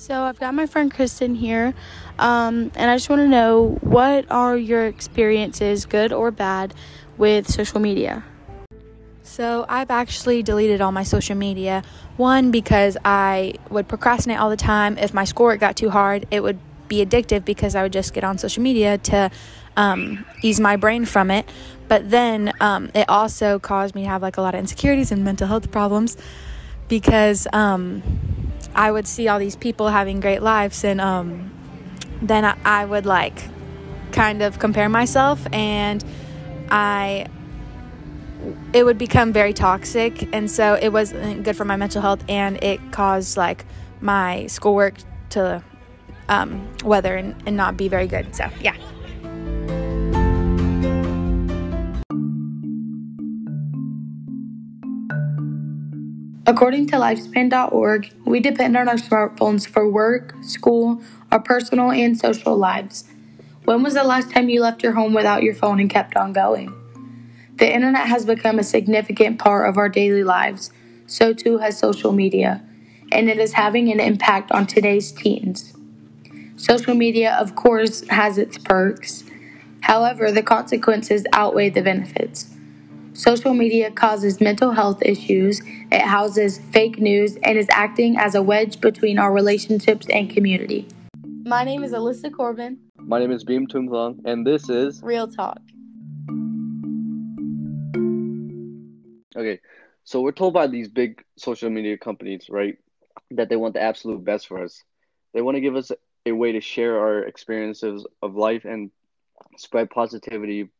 So I've got my friend Kristen here, um, and I just want to know what are your experiences, good or bad, with social media? So I've actually deleted all my social media. One because I would procrastinate all the time. If my schoolwork got too hard, it would be addictive because I would just get on social media to um, ease my brain from it. But then um, it also caused me to have like a lot of insecurities and mental health problems because um, I would see all these people having great lives, and um, then I, I would like kind of compare myself, and I it would become very toxic, and so it wasn't good for my mental health, and it caused like my schoolwork to um, weather and, and not be very good. So yeah. According to lifespan.org, we depend on our smartphones for work, school, our personal and social lives. When was the last time you left your home without your phone and kept on going? The internet has become a significant part of our daily lives, so too has social media, and it is having an impact on today's teens. Social media, of course, has its perks. However, the consequences outweigh the benefits. Social media causes mental health issues, it houses fake news, and is acting as a wedge between our relationships and community. My name is Alyssa Corbin. My name is Beam Tumthong, and this is Real Talk. Okay, so we're told by these big social media companies, right, that they want the absolute best for us. They want to give us a way to share our experiences of life and spread positivity,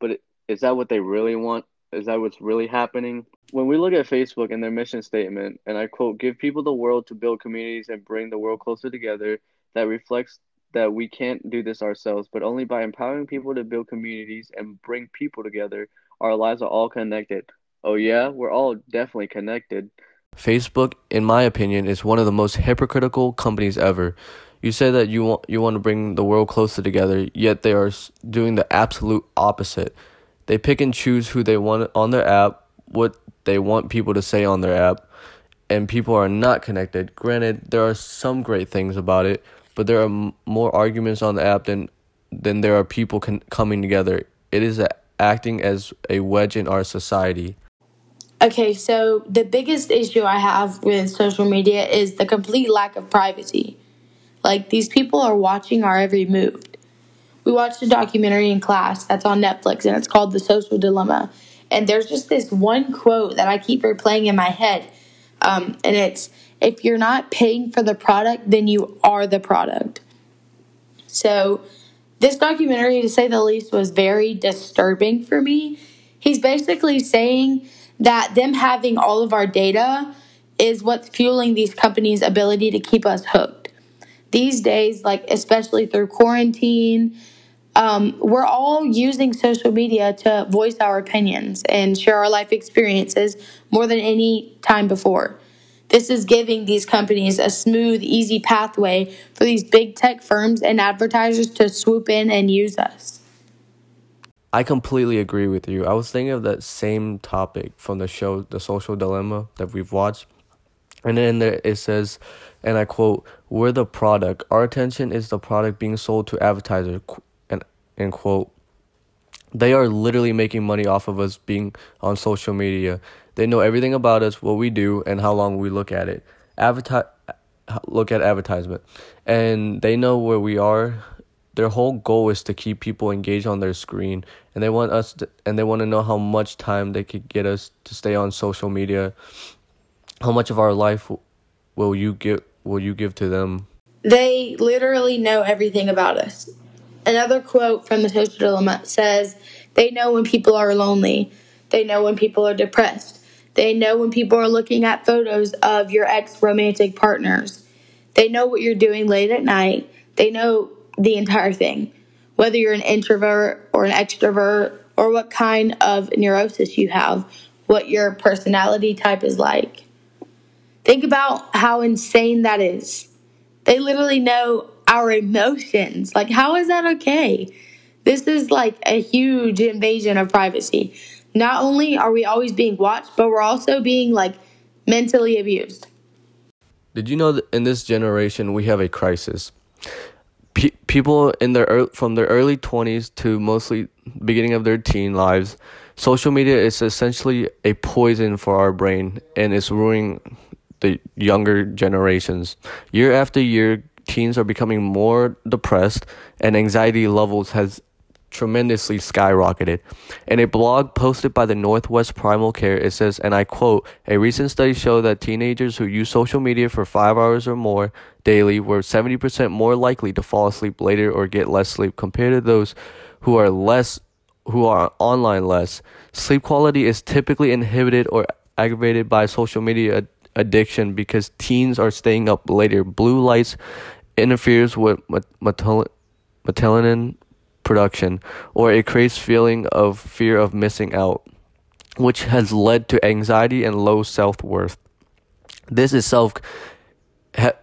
but is that what they really want? Is that what's really happening? When we look at Facebook and their mission statement, and I quote, give people the world to build communities and bring the world closer together, that reflects that we can't do this ourselves, but only by empowering people to build communities and bring people together, our lives are all connected. Oh, yeah, we're all definitely connected. Facebook, in my opinion, is one of the most hypocritical companies ever. You say that you want you want to bring the world closer together, yet they are doing the absolute opposite. They pick and choose who they want on their app, what they want people to say on their app, and people are not connected. Granted, there are some great things about it, but there are more arguments on the app than than there are people con- coming together. It is a- acting as a wedge in our society. Okay, so the biggest issue I have with social media is the complete lack of privacy. Like, these people are watching our every move we watched a documentary in class that's on Netflix and it's called The Social Dilemma. And there's just this one quote that I keep replaying in my head. Um, and it's if you're not paying for the product, then you are the product. So, this documentary, to say the least, was very disturbing for me. He's basically saying that them having all of our data is what's fueling these companies' ability to keep us hooked. These days, like especially through quarantine, um, we're all using social media to voice our opinions and share our life experiences more than any time before. This is giving these companies a smooth, easy pathway for these big tech firms and advertisers to swoop in and use us. I completely agree with you. I was thinking of that same topic from the show The Social Dilemma that we've watched. And then there it says, and I quote, We're the product. Our attention is the product being sold to advertisers end quote. They are literally making money off of us being on social media. They know everything about us, what we do, and how long we look at it. Advertise, look at advertisement, and they know where we are. Their whole goal is to keep people engaged on their screen, and they want us, to, and they want to know how much time they could get us to stay on social media. How much of our life will you give? Will you give to them? They literally know everything about us. Another quote from the social dilemma says, They know when people are lonely. They know when people are depressed. They know when people are looking at photos of your ex romantic partners. They know what you're doing late at night. They know the entire thing, whether you're an introvert or an extrovert, or what kind of neurosis you have, what your personality type is like. Think about how insane that is. They literally know our emotions. Like, how is that okay? This is like a huge invasion of privacy. Not only are we always being watched, but we're also being like mentally abused. Did you know that in this generation we have a crisis? Pe- people in their early, from their early 20s to mostly beginning of their teen lives, social media is essentially a poison for our brain and it's ruining the younger generations. Year after year, teens are becoming more depressed and anxiety levels has tremendously skyrocketed. In a blog posted by the Northwest Primary Care, it says, and I quote, a recent study showed that teenagers who use social media for five hours or more daily were 70% more likely to fall asleep later or get less sleep compared to those who are less who are online less. Sleep quality is typically inhibited or aggravated by social media addiction because teens are staying up later. Blue lights interferes with melatonin production, or it creates feeling of fear of missing out, which has led to anxiety and low self-worth. This itself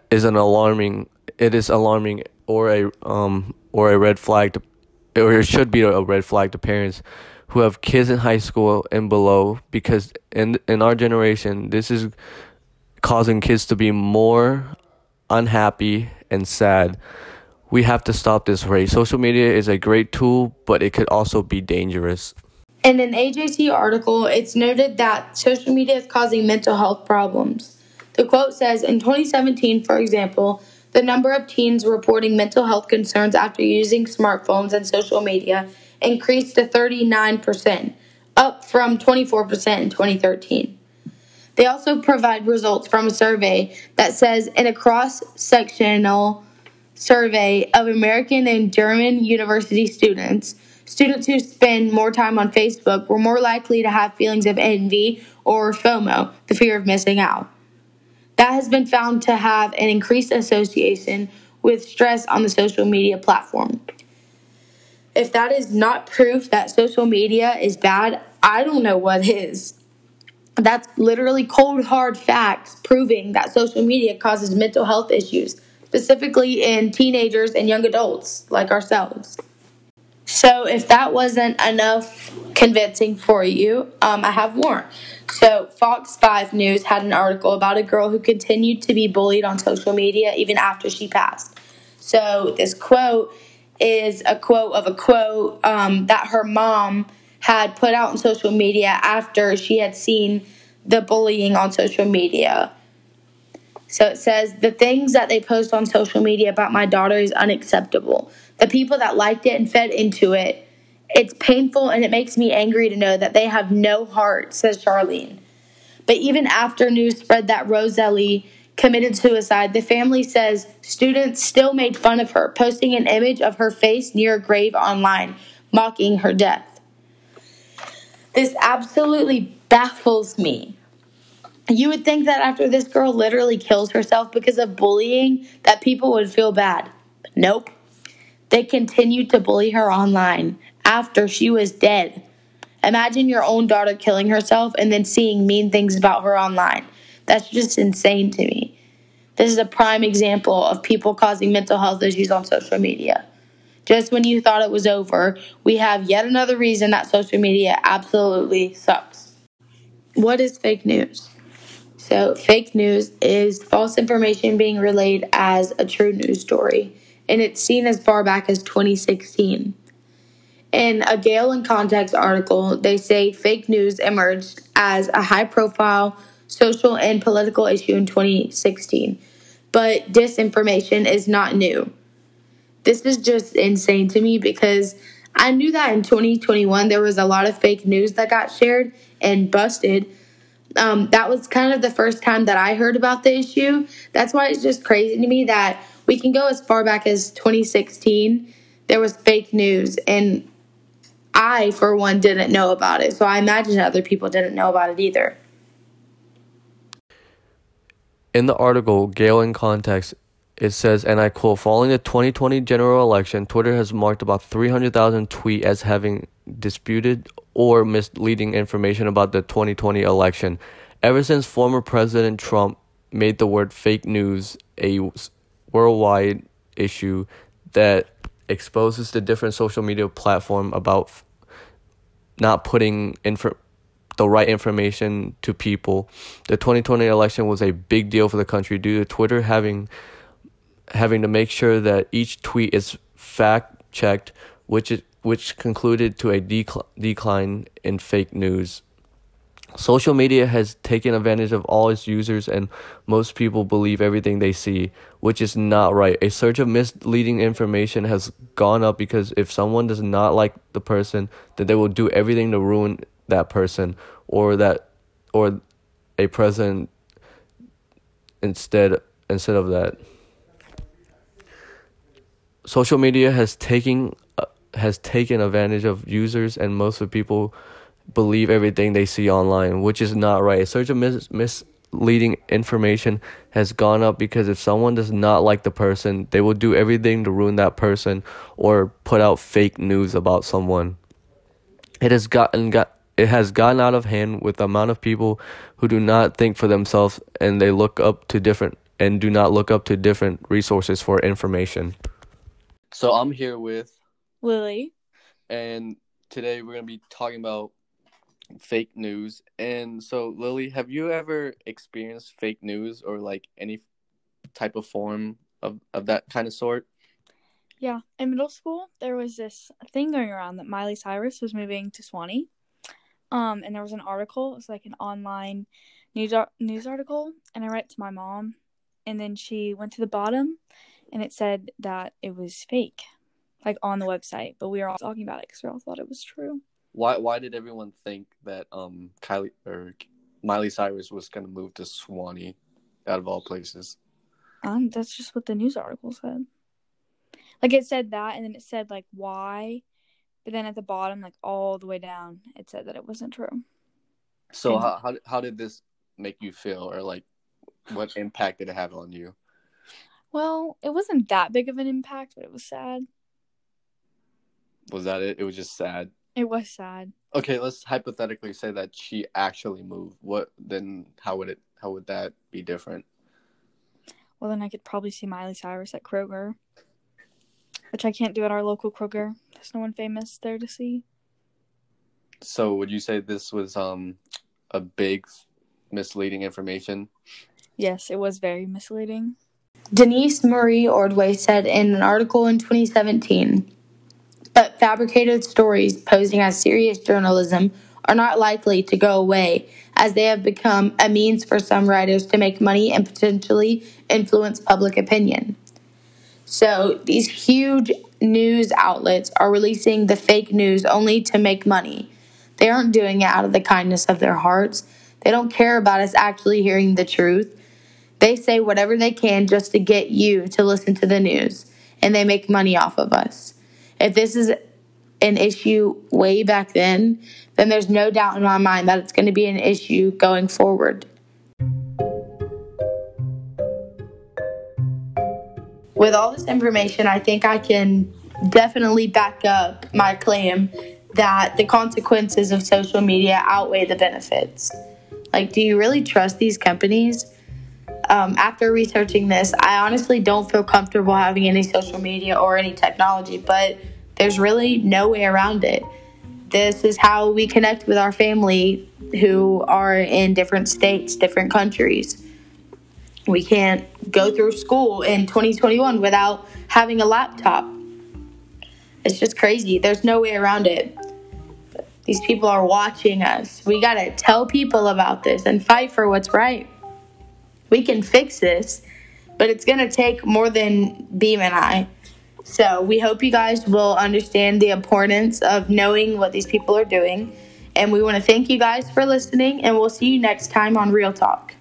is an alarming it is alarming or a um or a red flag to, or it should be a red flag to parents who have kids in high school and below because in in our generation this is causing kids to be more unhappy and sad we have to stop this race. Social media is a great tool, but it could also be dangerous. In an AJC article, it's noted that social media is causing mental health problems. The quote says In 2017, for example, the number of teens reporting mental health concerns after using smartphones and social media increased to 39%, up from 24% in 2013. They also provide results from a survey that says in a cross sectional survey of American and German university students, students who spend more time on Facebook were more likely to have feelings of envy or FOMO, the fear of missing out. That has been found to have an increased association with stress on the social media platform. If that is not proof that social media is bad, I don't know what is. That's literally cold, hard facts proving that social media causes mental health issues specifically in teenagers and young adults like ourselves. So, if that wasn't enough convincing for you, um, I have more. So, Fox 5 News had an article about a girl who continued to be bullied on social media even after she passed. So, this quote is a quote of a quote um, that her mom had put out on social media after she had seen the bullying on social media. So it says, The things that they post on social media about my daughter is unacceptable. The people that liked it and fed into it, it's painful and it makes me angry to know that they have no heart, says Charlene. But even after news spread that Rosalie committed suicide, the family says students still made fun of her, posting an image of her face near a grave online, mocking her death. This absolutely baffles me. You would think that after this girl literally kills herself because of bullying, that people would feel bad. But nope. They continued to bully her online after she was dead. Imagine your own daughter killing herself and then seeing mean things about her online. That's just insane to me. This is a prime example of people causing mental health issues on social media. Just when you thought it was over, we have yet another reason that social media absolutely sucks. What is fake news? So, fake news is false information being relayed as a true news story, and it's seen as far back as 2016. In a Gale in Context article, they say fake news emerged as a high profile social and political issue in 2016, but disinformation is not new. This is just insane to me because I knew that in 2021 there was a lot of fake news that got shared and busted um, that was kind of the first time that I heard about the issue. That's why it's just crazy to me that we can go as far back as 2016. There was fake news, and I, for one, didn't know about it. So I imagine other people didn't know about it either. In the article, Gale in Context, it says, and I quote, following the 2020 general election, Twitter has marked about 300,000 tweets as having disputed or misleading information about the 2020 election. Ever since former President Trump made the word fake news a worldwide issue that exposes the different social media platform about not putting info the right information to people. The 2020 election was a big deal for the country due to Twitter having having to make sure that each tweet is fact checked, which is, which concluded to a decl- decline in fake news. Social media has taken advantage of all its users, and most people believe everything they see, which is not right. A search of misleading information has gone up because if someone does not like the person, then they will do everything to ruin that person or that or a president instead instead of that. Social media has taken has taken advantage of users, and most of people believe everything they see online, which is not right. Search of mis- misleading information has gone up because if someone does not like the person, they will do everything to ruin that person or put out fake news about someone. It has gotten got it has gotten out of hand with the amount of people who do not think for themselves and they look up to different and do not look up to different resources for information. So I'm here with Lily. And today we're going to be talking about fake news. And so, Lily, have you ever experienced fake news or like any type of form of, of that kind of sort? Yeah, in middle school, there was this thing going around that Miley Cyrus was moving to Suwanee. Um, and there was an article. It was like an online news news article, and I read it to my mom, and then she went to the bottom, and it said that it was fake, like on the website. But we were all talking about it because we all thought it was true. Why why did everyone think that um Kylie or Miley Cyrus was gonna move to Suwanee out of all places? Um, that's just what the news article said. Like it said that and then it said like why, but then at the bottom, like all the way down, it said that it wasn't true. So and, how, how how did this make you feel or like what impact did it have on you? Well, it wasn't that big of an impact, but it was sad. Was that it? It was just sad. It was sad. Okay, let's hypothetically say that she actually moved. What then? How would it? How would that be different? Well, then I could probably see Miley Cyrus at Kroger, which I can't do at our local Kroger. There's no one famous there to see. So, would you say this was um a big misleading information? Yes, it was very misleading. Denise Marie Ordway said in an article in 2017 but fabricated stories posing as serious journalism are not likely to go away as they have become a means for some writers to make money and potentially influence public opinion. So, these huge news outlets are releasing the fake news only to make money. They aren't doing it out of the kindness of their hearts. They don't care about us actually hearing the truth. They say whatever they can just to get you to listen to the news, and they make money off of us. If this is an issue way back then, then there's no doubt in my mind that it's going to be an issue going forward. With all this information, I think I can definitely back up my claim that the consequences of social media outweigh the benefits. Like, do you really trust these companies? Um, after researching this, I honestly don't feel comfortable having any social media or any technology, but there's really no way around it. This is how we connect with our family who are in different states, different countries. We can't go through school in 2021 without having a laptop. It's just crazy. There's no way around it. These people are watching us. We got to tell people about this and fight for what's right. We can fix this, but it's going to take more than Beam and I. So we hope you guys will understand the importance of knowing what these people are doing. And we want to thank you guys for listening, and we'll see you next time on Real Talk.